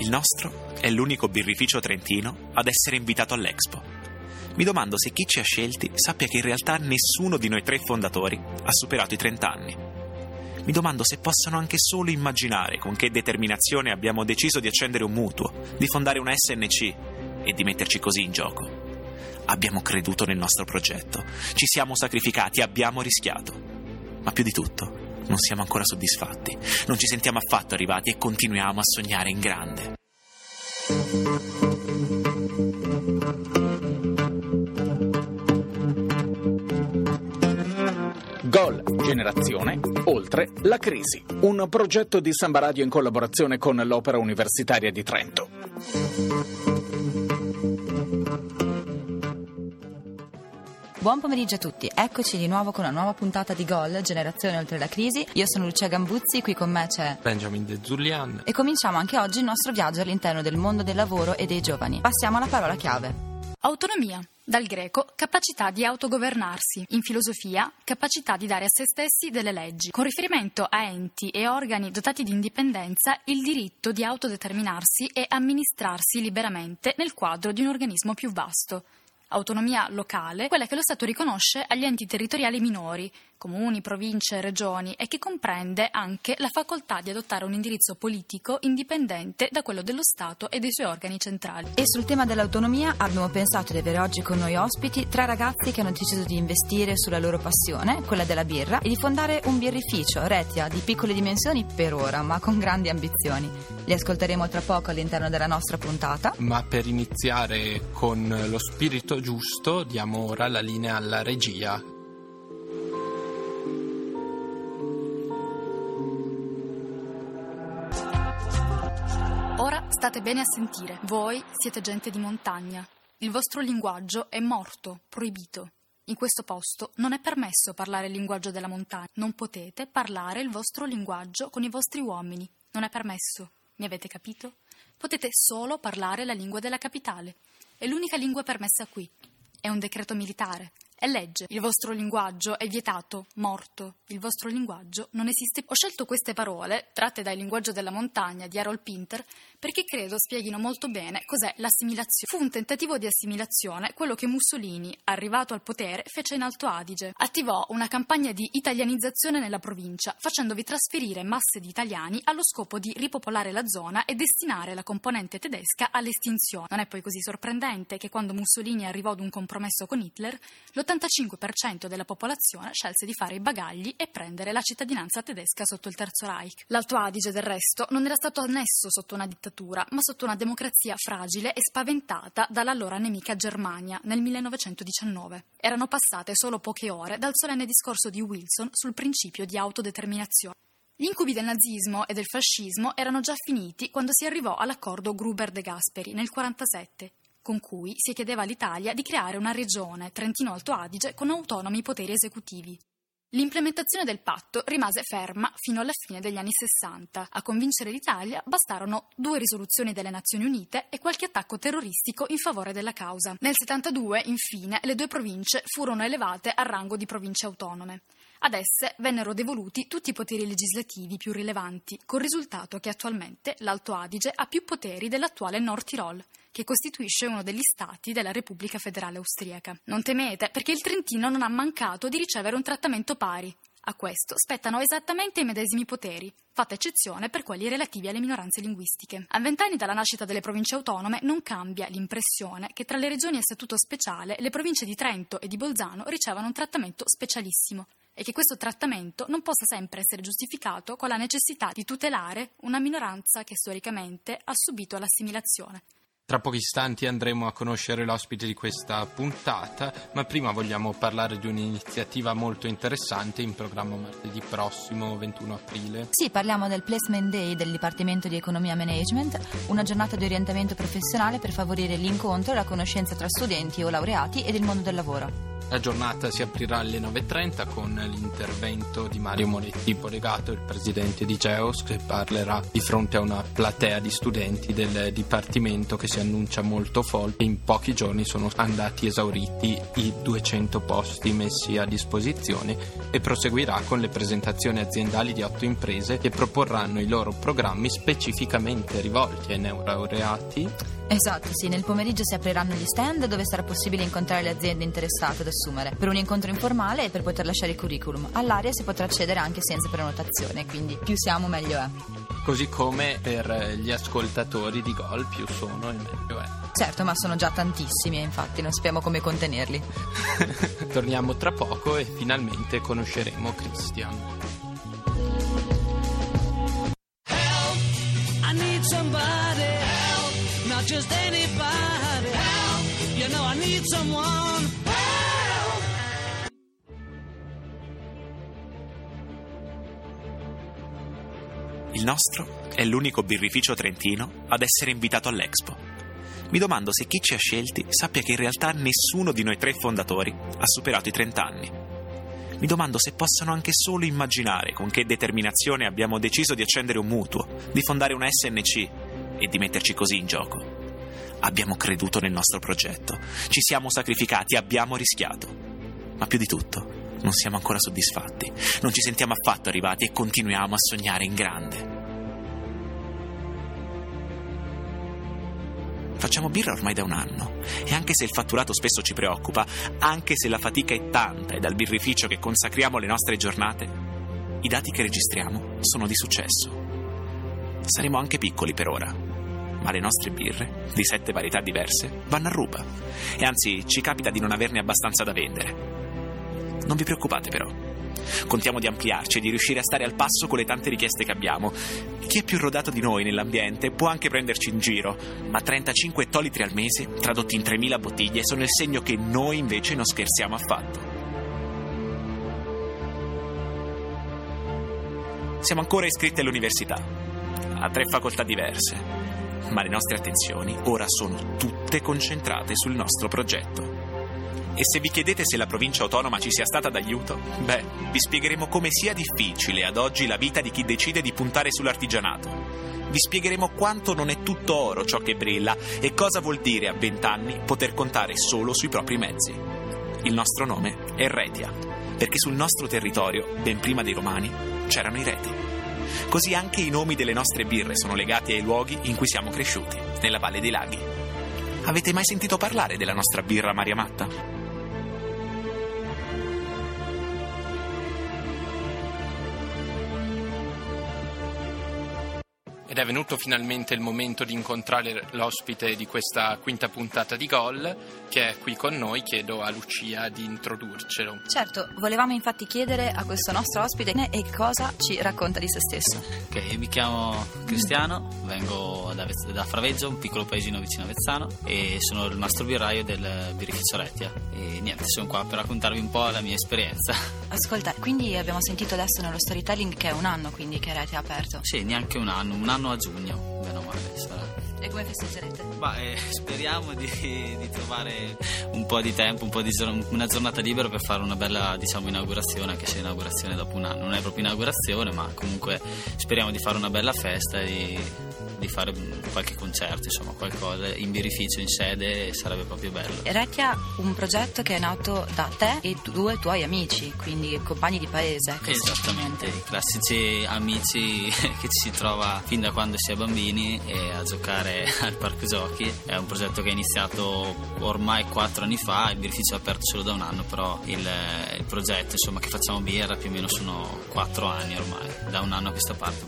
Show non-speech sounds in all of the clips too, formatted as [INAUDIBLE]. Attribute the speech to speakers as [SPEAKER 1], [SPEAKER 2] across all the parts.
[SPEAKER 1] Il nostro è l'unico birrificio trentino ad essere invitato all'Expo. Mi domando se chi ci ha scelti sappia che in realtà nessuno di noi tre fondatori ha superato i 30 anni. Mi domando se possano anche solo immaginare con che determinazione abbiamo deciso di accendere un mutuo, di fondare una SNC e di metterci così in gioco. Abbiamo creduto nel nostro progetto, ci siamo sacrificati, abbiamo rischiato. Ma più di tutto, non siamo ancora soddisfatti, non ci sentiamo affatto arrivati e continuiamo a sognare in grande.
[SPEAKER 2] Gol Generazione Oltre la crisi, un progetto di Samba Radio in collaborazione con l'Opera Universitaria di Trento.
[SPEAKER 3] Buon pomeriggio a tutti, eccoci di nuovo con una nuova puntata di Gol, Generazione Oltre la Crisi. Io sono Lucia Gambuzzi, qui con me c'è
[SPEAKER 4] Benjamin De Zulian.
[SPEAKER 3] E cominciamo anche oggi il nostro viaggio all'interno del mondo del lavoro e dei giovani. Passiamo alla parola chiave.
[SPEAKER 5] Autonomia. Dal greco capacità di autogovernarsi, in filosofia capacità di dare a se stessi delle leggi. Con riferimento a enti e organi dotati di indipendenza, il diritto di autodeterminarsi e amministrarsi liberamente nel quadro di un organismo più vasto autonomia locale, quella che lo Stato riconosce agli enti territoriali minori, comuni, province, regioni, e che comprende anche la facoltà di adottare un indirizzo politico indipendente da quello dello Stato e dei suoi organi centrali.
[SPEAKER 3] E sul tema dell'autonomia abbiamo pensato di avere oggi con noi ospiti tre ragazzi che hanno deciso di investire sulla loro passione, quella della birra, e di fondare un birrificio, Retia, di piccole dimensioni per ora, ma con grandi ambizioni. Li ascolteremo tra poco all'interno della nostra puntata.
[SPEAKER 4] Ma per iniziare con lo spirito giusto, diamo ora la linea alla regia.
[SPEAKER 5] State bene a sentire. Voi siete gente di montagna. Il vostro linguaggio è morto, proibito. In questo posto non è permesso parlare il linguaggio della montagna. Non potete parlare il vostro linguaggio con i vostri uomini. Non è permesso. Mi avete capito? Potete solo parlare la lingua della capitale. È l'unica lingua permessa qui. È un decreto militare. È legge. Il vostro linguaggio è vietato, morto. Il vostro linguaggio non esiste. Ho scelto queste parole, tratte dal linguaggio della montagna di Harold Pinter, perché credo spieghino molto bene cos'è l'assimilazione. Fu un tentativo di assimilazione quello che Mussolini, arrivato al potere, fece in Alto Adige. Attivò una campagna di italianizzazione nella provincia, facendovi trasferire masse di italiani allo scopo di ripopolare la zona e destinare la componente tedesca all'estinzione. Non è poi così sorprendente che quando Mussolini arrivò ad un compromesso con Hitler, l'85% della popolazione scelse di fare i bagagli e prendere la cittadinanza tedesca sotto il Terzo Reich. L'Alto Adige, del resto, non era stato annesso sotto una dittatura, ma sotto una democrazia fragile e spaventata dall'allora nemica Germania nel 1919. Erano passate solo poche ore dal solenne discorso di Wilson sul principio di autodeterminazione. Gli incubi del nazismo e del fascismo erano già finiti quando si arrivò all'accordo Gruber-De Gasperi nel 1947 con cui si chiedeva all'Italia di creare una regione Trentino-Alto Adige con autonomi poteri esecutivi. L'implementazione del patto rimase ferma fino alla fine degli anni 60. A convincere l'Italia bastarono due risoluzioni delle Nazioni Unite e qualche attacco terroristico in favore della causa. Nel 72, infine, le due province furono elevate al rango di province autonome. Ad esse vennero devoluti tutti i poteri legislativi più rilevanti, col risultato che attualmente l'Alto Adige ha più poteri dell'attuale Nord Tirol, che costituisce uno degli stati della Repubblica Federale Austriaca. Non temete, perché il Trentino non ha mancato di ricevere un trattamento pari. A questo spettano esattamente i medesimi poteri, fatta eccezione per quelli relativi alle minoranze linguistiche. A vent'anni dalla nascita delle province autonome non cambia l'impressione che tra le regioni a statuto speciale le province di Trento e di Bolzano ricevano un trattamento specialissimo e che questo trattamento non possa sempre essere giustificato con la necessità di tutelare una minoranza che storicamente ha subito l'assimilazione.
[SPEAKER 4] Tra pochi istanti andremo a conoscere l'ospite di questa puntata, ma prima vogliamo parlare di un'iniziativa molto interessante in programma martedì prossimo, 21 aprile.
[SPEAKER 3] Sì, parliamo del Placement Day del Dipartimento di Economia Management, una giornata di orientamento professionale per favorire l'incontro e la conoscenza tra studenti o laureati e del mondo del lavoro.
[SPEAKER 4] La giornata si aprirà alle 9.30 con l'intervento di Mario Moretti Polegato, il presidente di Geos, che parlerà di fronte a una platea di studenti del dipartimento che si annuncia molto folle. In pochi giorni sono andati esauriti i 200 posti messi a disposizione e proseguirà con le presentazioni aziendali di otto imprese che proporranno i loro programmi specificamente rivolti ai neolaureati
[SPEAKER 3] Esatto, sì, nel pomeriggio si apriranno gli stand dove sarà possibile incontrare le aziende interessate assumere per un incontro informale e per poter lasciare il curriculum. All'area si potrà accedere anche senza prenotazione, quindi più siamo meglio è.
[SPEAKER 4] Così come per gli ascoltatori di Gol più sono e meglio è.
[SPEAKER 3] Certo, ma sono già tantissimi e infatti non sappiamo come contenerli. [LAUGHS]
[SPEAKER 4] Torniamo tra poco e finalmente conosceremo Christian.
[SPEAKER 6] Help, I need somebody help, not just anybody help, you know I need someone
[SPEAKER 1] Il nostro è l'unico birrificio trentino ad essere invitato all'Expo. Mi domando se chi ci ha scelti sappia che in realtà nessuno di noi tre fondatori ha superato i 30 anni. Mi domando se possano anche solo immaginare con che determinazione abbiamo deciso di accendere un mutuo, di fondare una SNC e di metterci così in gioco. Abbiamo creduto nel nostro progetto, ci siamo sacrificati, abbiamo rischiato. Ma più di tutto, non siamo ancora soddisfatti, non ci sentiamo affatto arrivati e continuiamo a sognare in grande. Facciamo birra ormai da un anno e anche se il fatturato spesso ci preoccupa, anche se la fatica è tanta e dal birrificio che consacriamo le nostre giornate, i dati che registriamo sono di successo. Saremo anche piccoli per ora, ma le nostre birre, di sette varietà diverse, vanno a ruba e anzi ci capita di non averne abbastanza da vendere. Non vi preoccupate però. Contiamo di ampliarci e di riuscire a stare al passo con le tante richieste che abbiamo. Chi è più rodato di noi nell'ambiente può anche prenderci in giro, ma 35 ettolitri al mese, tradotti in 3.000 bottiglie, sono il segno che noi invece non scherziamo affatto. Siamo ancora iscritti all'università, a tre facoltà diverse, ma le nostre attenzioni ora sono tutte concentrate sul nostro progetto. E se vi chiedete se la provincia autonoma ci sia stata d'aiuto, beh, vi spiegheremo come sia difficile ad oggi la vita di chi decide di puntare sull'artigianato. Vi spiegheremo quanto non è tutto oro ciò che brilla e cosa vuol dire a vent'anni poter contare solo sui propri mezzi. Il nostro nome è Retia, perché sul nostro territorio, ben prima dei romani, c'erano i reti. Così anche i nomi delle nostre birre sono legati ai luoghi in cui siamo cresciuti, nella Valle dei Laghi. Avete mai sentito parlare della nostra birra Maria Matta?
[SPEAKER 4] Ed è venuto finalmente il momento di incontrare l'ospite di questa quinta puntata di Gol, che è qui con noi. Chiedo a Lucia di introdurcelo.
[SPEAKER 3] Certo, volevamo infatti chiedere a questo nostro ospite e cosa ci racconta di se stesso.
[SPEAKER 7] Ok, mi chiamo Cristiano, vengo da, Vez- da Fraveggio, un piccolo paesino vicino a Vezzano e sono il mastro birraio del birrificio Retia. E niente, sono qua per raccontarvi un po' la mia esperienza. [LAUGHS]
[SPEAKER 3] Ascolta, quindi abbiamo sentito adesso nello storytelling che è un anno quindi che Rete è aperto.
[SPEAKER 7] Sì, neanche un anno, un anno a giugno, bene o male sarà.
[SPEAKER 3] E come festeggerete?
[SPEAKER 7] Ma eh, speriamo di, di trovare un po' di tempo, un po' di una giornata libera per fare una bella diciamo, inaugurazione, anche se inaugurazione dopo un anno. Non è proprio inaugurazione, ma comunque speriamo di fare una bella festa e di, fare qualche concerto, insomma qualcosa in birrificio, in sede, sarebbe proprio bello.
[SPEAKER 3] Retia un progetto che è nato da te e due tuoi amici, quindi compagni di paese.
[SPEAKER 7] Esattamente, i classici amici [LAUGHS] che ci si trova fin da quando si è bambini e a giocare [LAUGHS] al parco giochi. È un progetto che è iniziato ormai quattro anni fa, il birrificio è aperto solo da un anno, però il, il progetto insomma, che facciamo birra più o meno sono quattro anni ormai. Da un anno a questa parte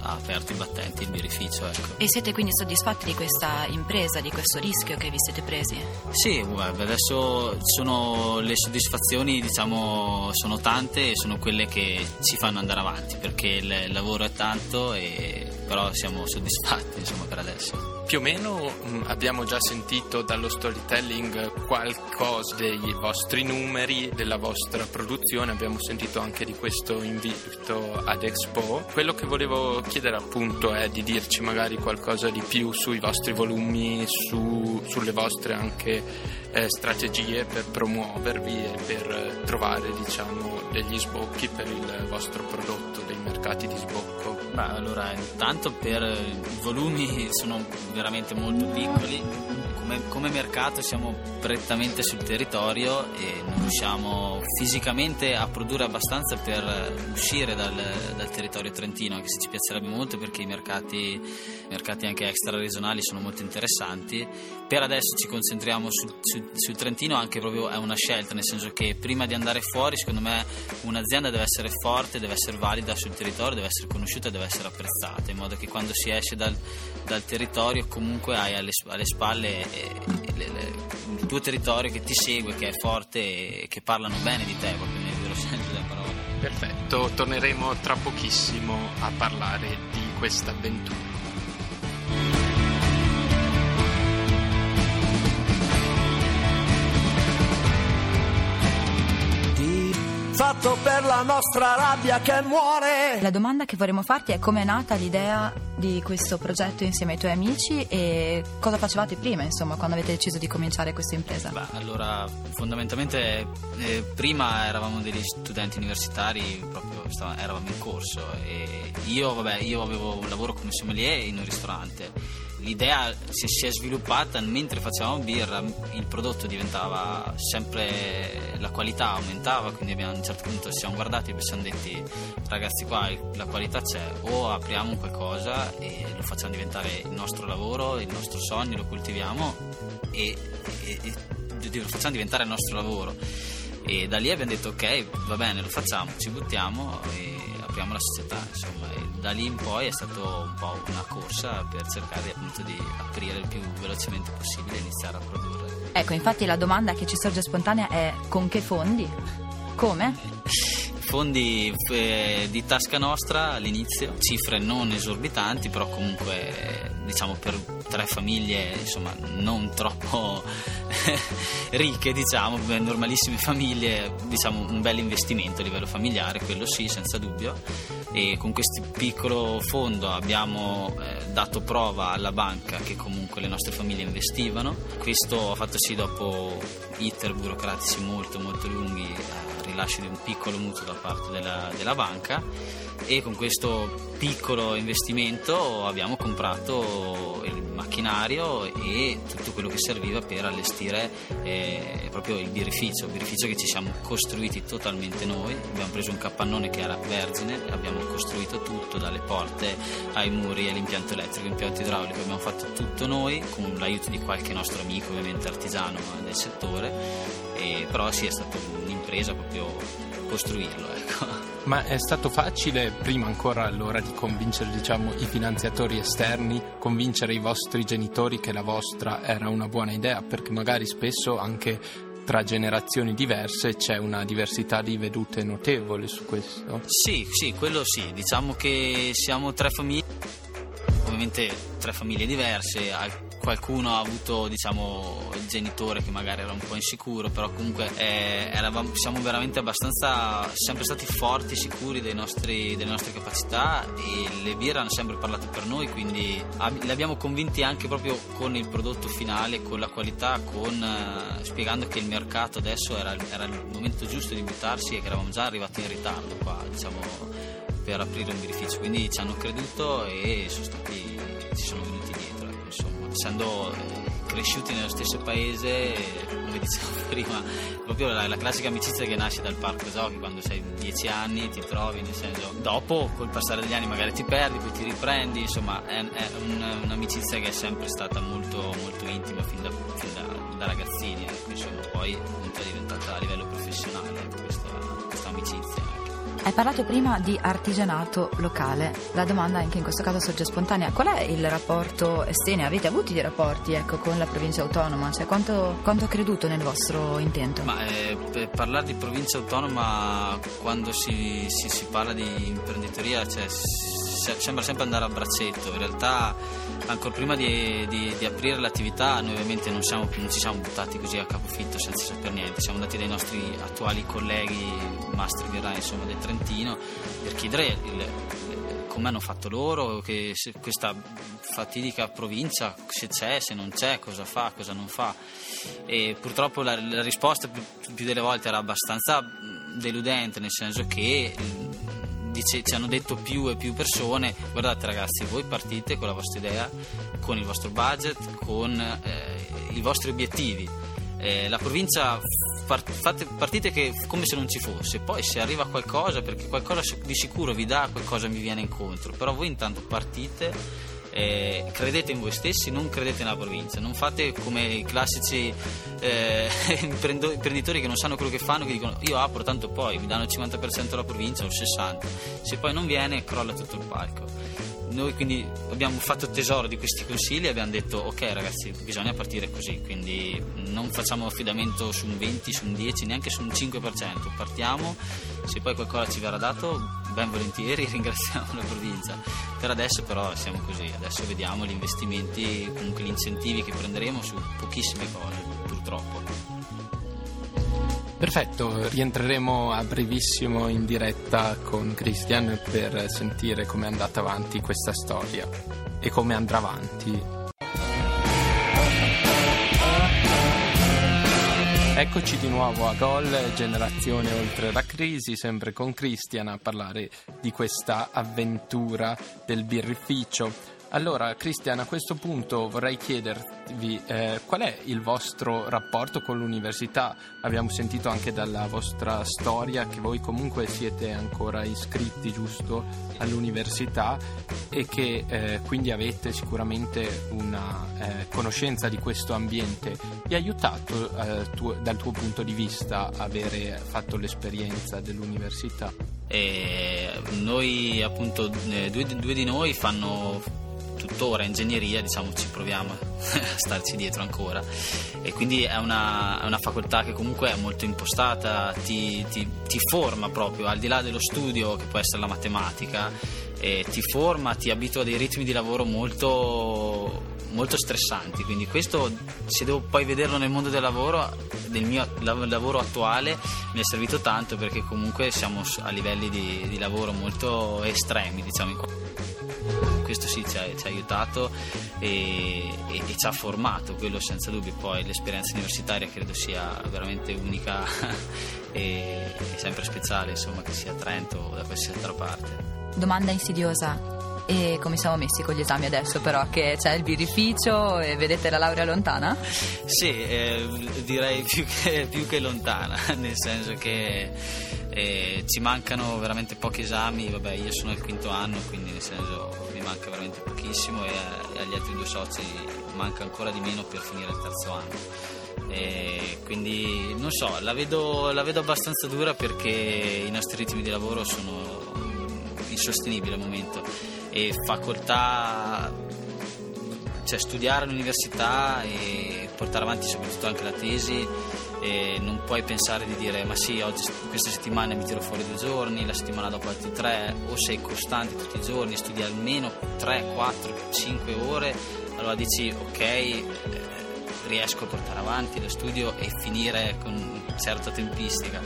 [SPEAKER 7] ha aperto i battenti il birrificio. Ecco.
[SPEAKER 3] E siete quindi soddisfatti di questa impresa, di questo rischio che vi siete presi?
[SPEAKER 7] Sì, guarda, adesso sono le soddisfazioni, diciamo, sono tante e sono quelle che ci fanno andare avanti perché il lavoro è tanto e però siamo soddisfatti insomma per adesso.
[SPEAKER 4] Più o meno mh, abbiamo già sentito dallo storytelling qualcosa dei vostri numeri, della vostra produzione, abbiamo sentito anche di questo invito ad Expo. Quello che volevo chiedere appunto è di dirci magari qualcosa di più sui vostri volumi, su, sulle vostre anche eh, strategie per promuovervi e per trovare diciamo degli sbocchi per il vostro prodotto, dei mercati di sbocco.
[SPEAKER 7] Beh, allora, intanto per i volumi sono veramente molto piccoli. Come, mercato siamo prettamente sul territorio e non riusciamo fisicamente a produrre abbastanza per uscire dal, dal territorio trentino, anche se ci piacerebbe molto perché i mercati, mercati anche extra regionali sono molto interessanti. Per adesso ci concentriamo sul, sul, sul Trentino, anche proprio è una scelta, nel senso che prima di andare fuori, secondo me un'azienda deve essere forte, deve essere valida sul territorio, deve essere conosciuta deve essere apprezzata, in modo che quando si esce dal, dal territorio comunque hai alle, alle spalle le, le, il tuo territorio che ti segue, che è forte e che parlano bene di te, proprio nel vero senso della parola.
[SPEAKER 4] Perfetto, torneremo tra pochissimo a parlare di questa avventura.
[SPEAKER 6] fatto per la nostra rabbia che muore.
[SPEAKER 3] La domanda che vorremmo farti è come è nata l'idea di questo progetto insieme ai tuoi amici e cosa facevate prima, insomma, quando avete deciso di cominciare questa impresa?
[SPEAKER 7] Beh, allora, fondamentalmente eh, prima eravamo degli studenti universitari, proprio stava- eravamo in corso e io, vabbè, io avevo un lavoro come sommelier in un ristorante. L'idea si è sviluppata mentre facevamo birra, il prodotto diventava sempre, la qualità aumentava, quindi abbiamo, a un certo punto ci siamo guardati e ci siamo detti ragazzi qua la qualità c'è, o apriamo qualcosa e lo facciamo diventare il nostro lavoro, il nostro sogno, lo coltiviamo e, e- e lo facciamo diventare il nostro lavoro. E da lì abbiamo detto ok, va bene, lo facciamo, ci buttiamo e apriamo la società, insomma, e da lì in poi è stato un po' una corsa per cercare appunto di aprire il più velocemente possibile e iniziare a produrre.
[SPEAKER 3] Ecco, infatti la domanda che ci sorge spontanea è con che fondi? Come? [LAUGHS]
[SPEAKER 7] Fondi eh, di tasca nostra all'inizio, cifre non esorbitanti, però comunque diciamo per tre famiglie insomma non troppo ricche, diciamo, normalissime famiglie, diciamo un bel investimento a livello familiare, quello sì, senza dubbio. E con questo piccolo fondo abbiamo eh, dato prova alla banca che comunque le nostre famiglie investivano. Questo ha fatto sì dopo iter burocratici molto molto lunghi al rilascio di un piccolo mutuo da parte della, della banca e con questo piccolo investimento abbiamo comprato il macchinario e tutto quello che serviva per allestire eh, proprio il birrificio, il birrificio che ci siamo costruiti totalmente noi, abbiamo preso un capannone che era vergine, abbiamo costruito tutto dalle porte ai muri all'impianto elettrico, all'impianto idraulico, abbiamo fatto tutto noi con l'aiuto di qualche nostro amico ovviamente artigiano del settore, e, però sì è stata un'impresa proprio costruirlo. Ecco.
[SPEAKER 4] Ma è stato facile, prima ancora allora, di convincere diciamo, i finanziatori esterni, convincere i vostri genitori che la vostra era una buona idea, perché magari spesso anche tra generazioni diverse c'è una diversità di vedute notevole su questo.
[SPEAKER 7] Sì, sì, quello sì, diciamo che siamo tre famiglie, ovviamente tre famiglie diverse, qualcuno ha avuto diciamo il genitore che magari era un po' insicuro, però comunque eh, eravamo- siamo veramente abbastanza sempre stati forti, sicuri dei nostri- delle nostre capacità e le birre hanno sempre parlato per noi, quindi ab- li abbiamo convinti anche proprio con il prodotto finale, con la qualità, con, eh, spiegando che il mercato adesso era, era il momento giusto di buttarsi e che eravamo già arrivati in ritardo qua, diciamo per aprire un birrificio, quindi ci hanno creduto e sono stati, ci sono venuti essendo eh, cresciuti nello stesso paese, eh, come dicevo [LAUGHS] prima, proprio la, la classica amicizia che nasce dal parco giochi, quando sei 10 anni ti trovi, nel senso, dopo col passare degli anni magari ti perdi, poi ti riprendi, insomma è, è un- un'amicizia che è sempre stata molto, molto intima fin da, fin da- da ragazzini, ecco, insomma, poi è diventata a livello professionale
[SPEAKER 3] Hai parlato prima di artigianato locale. La domanda anche in questo caso sorge spontanea. Qual è il rapporto Estene? Avete avuto dei rapporti ecco, con la provincia autonoma? Cioè, quanto, quanto ha creduto nel vostro intento?
[SPEAKER 7] Ma eh, parlare di provincia autonoma quando si, si- si parla di imprenditoria cioè, sembra sempre andare a braccetto, in realtà ancora prima di, di- di aprire l'attività noi ovviamente non, siamo- non ci siamo buttati così a capofitto senza sapere niente, siamo andati dai nostri attuali colleghi mastri birrai insomma del Trentino per chiedere come hanno fatto loro, che questa fatidica provincia se c'è, se non c'è, cosa fa, cosa non fa. E purtroppo la, la risposta più, più delle volte era abbastanza deludente, nel senso che dice- ci hanno detto più e più persone, guardate ragazzi, voi partite con la vostra idea, con il vostro budget, con eh, i vostri obiettivi. Eh, la provincia fate partite che come se non ci fosse, poi se arriva qualcosa, perché qualcosa di sicuro vi dà, qualcosa mi viene incontro, però voi intanto partite. Eh, credete in voi stessi, non credete nella provincia, non fate come i classici eh, [LAUGHS] imprenditori che non sanno quello che fanno, che dicono io apro tanto poi mi danno il 50% alla provincia o il 60%, se poi non viene crolla tutto il palco. Noi quindi abbiamo fatto tesoro di questi consigli e abbiamo detto ok ragazzi bisogna partire così, quindi non facciamo affidamento su un 20, su un 10, neanche su un 5%, partiamo, se poi qualcosa ci verrà dato ben volentieri [LAUGHS] ringraziamo la provincia. Per adesso però siamo così, adesso vediamo gli investimenti, comunque gli incentivi che prenderemo su pochissime cose purtroppo.
[SPEAKER 4] Perfetto, rientreremo a brevissimo in diretta con Christian per sentire come è andata avanti questa storia e come andrà avanti. Eccoci di nuovo a Gol, generazione oltre la crisi, sempre con Christian a parlare di questa avventura del birrificio. Allora, Cristian, a questo punto vorrei chiedervi eh, qual è il vostro rapporto con l'università. Abbiamo sentito anche dalla vostra storia che voi comunque siete ancora iscritti, giusto, all'università e che eh, quindi avete sicuramente una eh, conoscenza di questo ambiente. Vi ha aiutato eh, tu- dal tuo punto di vista avere fatto l'esperienza dell'università?
[SPEAKER 7] E noi appunto eh, due, due di noi fanno tuttora ingegneria, diciamo ci proviamo [LAUGHS] a starci dietro ancora. E quindi è una, è una facoltà che comunque è molto impostata, ti, ti- ti forma proprio al di là dello studio che può essere la matematica, ti forma, ti abitua a dei ritmi di lavoro molto molto stressanti. Quindi questo se devo poi vederlo nel mondo del lavoro del mio lav- lavoro attuale mi è servito tanto perché comunque siamo a livelli di, di lavoro molto estremi diciamo questo sì ci ha, ci ha aiutato e, e- e ci ha formato, quello senza dubbio. Poi l'esperienza universitaria credo sia veramente unica [LAUGHS] e, e sempre speciale, insomma, che sia a Trento o da qualsiasi altra parte.
[SPEAKER 3] Domanda insidiosa. E come siamo messi con gli esami adesso però? Che c'è il birrificio e vedete la laurea lontana?
[SPEAKER 7] Sì, eh, direi più che, più che lontana, [LAUGHS] nel senso che eh, ci mancano veramente pochi esami, vabbè io sono al quinto anno, quindi nel senso mi manca veramente pochissimo e, e agli altri due soci manca ancora di meno per finire il terzo anno. E quindi non so, la vedo, la vedo abbastanza dura perché i nostri ritmi di lavoro sono insostenibili al momento e facoltà cioè studiare all'università e portare avanti soprattutto anche la tesi e non puoi pensare di dire ma sì oggi questa settimana mi tiro fuori due giorni la settimana dopo altri tre o sei costante tutti i giorni studi almeno 3, 4, 5 ore allora dici ok eh, riesco a portare avanti lo studio e finire con una certa tempistica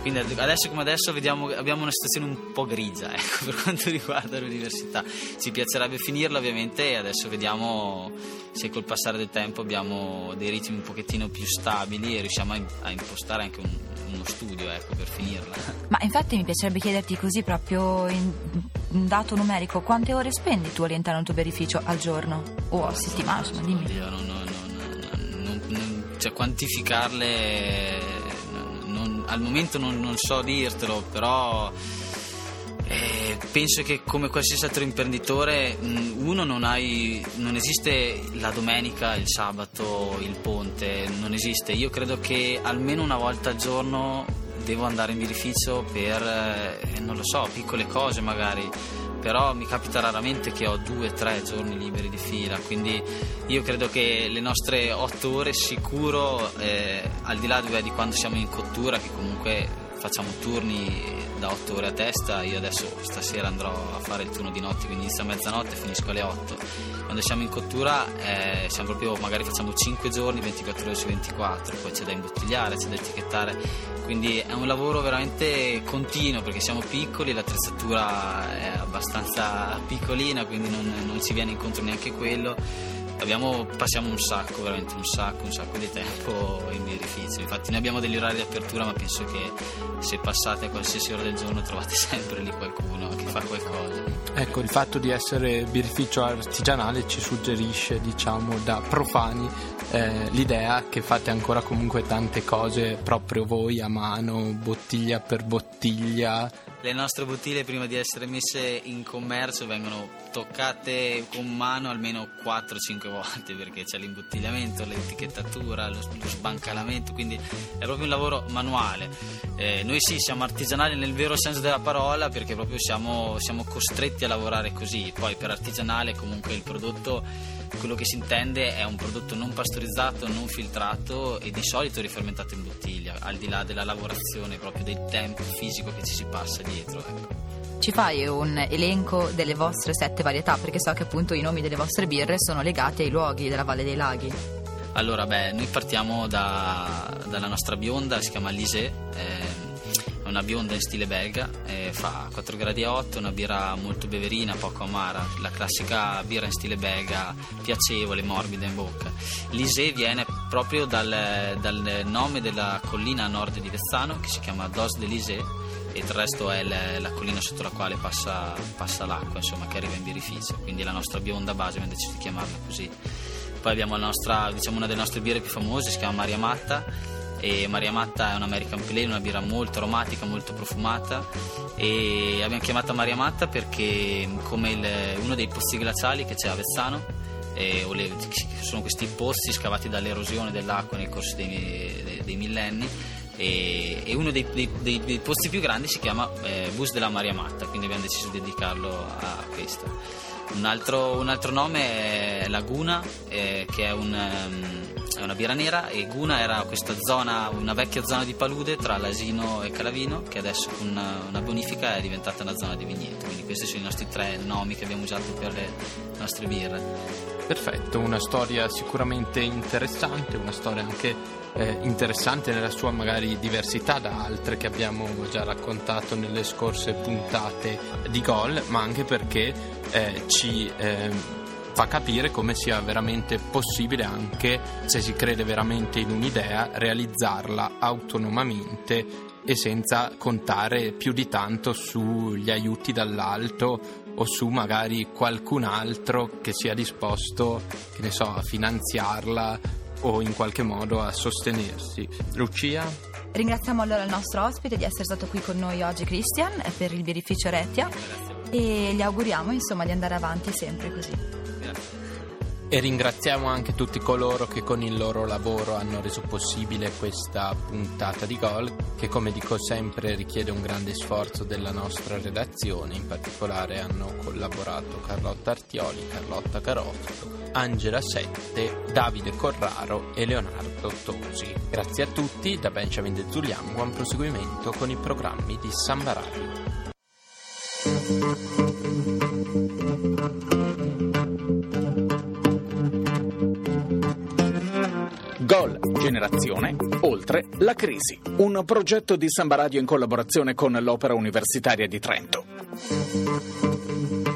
[SPEAKER 7] quindi adesso come adesso vediamo, abbiamo una situazione un po' grigia [LAUGHS] ecco, per quanto riguarda l'università. Ci piacerebbe finirla ovviamente e adesso vediamo se col passare del tempo abbiamo dei ritmi un pochettino più stabili e riusciamo a, impostare anche un- uno studio ecco, per finirla.
[SPEAKER 3] Ma infatti mi piacerebbe chiederti così proprio in un dato numerico, quante ore spendi tu all'interno del tuo birrificio al giorno? O a settimana, insomma, dimmi.
[SPEAKER 7] Oddio, non- non- non- non- non- cioè, quantificarle non- non- al momento non, non so dirtelo, però eh, penso che come qualsiasi altro imprenditore, mh, uno non hai, non esiste la domenica, il sabato, il ponte, non esiste. Io credo che almeno una volta al giorno devo andare in birrificio per, eh, non lo so, piccole cose magari. Però mi capita raramente che ho due o tre giorni liberi di fila, quindi io credo che le nostre otto ore sicuro, eh, al di là di quando siamo in cottura, che comunque facciamo turni da 8 ore a testa, io adesso stasera andrò a fare il turno di notte, quindi inizio a mezzanotte e finisco alle 8. Quando siamo in cottura eh, siamo proprio, magari facciamo 5 giorni, 24 ore su 24, poi c'è da imbottigliare, c'è da etichettare, quindi è un lavoro veramente continuo perché siamo piccoli, l'attrezzatura è abbastanza piccolina, quindi non, non ci viene incontro neanche quello abbiamo, passiamo un sacco, veramente un sacco, un sacco di tempo in birrificio. Infatti noi abbiamo degli orari di apertura, ma penso che se passate a qualsiasi ora del giorno trovate [LAUGHS] sempre lì qualcuno che fa qualcosa.
[SPEAKER 4] Ecco, il fatto di essere birrificio artigianale ci suggerisce, diciamo, da profani eh, l'idea che fate ancora comunque tante cose proprio voi a mano, bottiglia per bottiglia,
[SPEAKER 7] le nostre bottiglie prima di essere messe in commercio vengono toccate con mano almeno 4-5 volte perché c'è l'imbottigliamento, l'etichettatura, lo, lo sbancalamento, quindi è proprio un lavoro manuale. Eh, noi sì, siamo artigianali nel vero senso della parola perché proprio siamo, siamo costretti a lavorare così, poi per artigianale comunque il prodotto quello che si intende è un prodotto non pastorizzato, non filtrato e di solito rifermentato in bottiglia, al di là della lavorazione proprio del tempo fisico che ci si passa dietro. Ecco.
[SPEAKER 3] Ci fai un elenco delle vostre sette varietà? Perché so che appunto i nomi delle vostre birre sono legati ai luoghi della Valle dei Laghi.
[SPEAKER 7] Allora, beh, noi partiamo da, dalla nostra bionda, si chiama Lisée. Eh, una bionda in stile belga, eh, fa 4 gradi e 8, una birra molto beverina, poco amara, la classica birra in stile belga, piacevole, morbida in bocca. L'Isée viene proprio dal, dal, nome della collina a nord di Vezzano che si chiama Dos de l'Isée e il resto è la, la, collina sotto la quale passa, passa l'acqua, insomma, che arriva in birrificio, quindi la nostra bionda base abbiamo deciso di chiamarla così. Poi abbiamo nostra, diciamo, una delle nostre birre più famose, si chiama Maria Matta e Maria Matta è un American Pale, una birra molto aromatica, molto profumata. E abbiamo chiamata Maria Matta perché come il, uno dei pozzi glaciali che c'è a Vezzano sono questi pozzi scavati dall'erosione dell'acqua nel corso dei, dei, dei millenni e, e uno dei, dei, dei, posti più grandi si chiama eh, Bus della Maria Matta quindi abbiamo deciso di dedicarlo a questo. Un altro, un altro nome è Laguna eh, che è un um, è una birra nera e Guna era questa zona, una vecchia zona di palude tra l'Asino e Calavino che adesso con una, una bonifica è diventata una zona di vigneto, quindi questi sono i nostri tre nomi che abbiamo usato per le nostre birre.
[SPEAKER 4] Perfetto, una storia sicuramente interessante, una storia anche eh, interessante nella sua magari diversità da altre che abbiamo già raccontato nelle scorse puntate di Gol, ma anche perché eh, ci eh, fa capire come sia veramente possibile anche se si crede veramente in un'idea realizzarla autonomamente e senza contare più di tanto sugli aiuti dall'alto o su magari qualcun altro che sia disposto, che ne so, a finanziarla o in qualche modo a sostenersi. Lucia?
[SPEAKER 3] Ringraziamo allora il nostro ospite di essere stato qui con noi oggi, Christian, per il birrificio Retia e gli auguriamo insomma di andare avanti sempre così.
[SPEAKER 4] E ringraziamo anche tutti coloro che con il loro lavoro hanno reso possibile questa puntata di Gol, che come dico sempre richiede un grande sforzo della nostra redazione, in particolare hanno collaborato Carlotta Artioli, Carlotta Carotto, Angela Sette, Davide Corraro e Leonardo Tosi. Grazie a tutti, da Benjamin De Zulian, buon proseguimento con i programmi di Samba Radio.
[SPEAKER 2] Generazione Oltre la crisi, un progetto di Samba Radio in collaborazione con l'Opera Universitaria di Trento.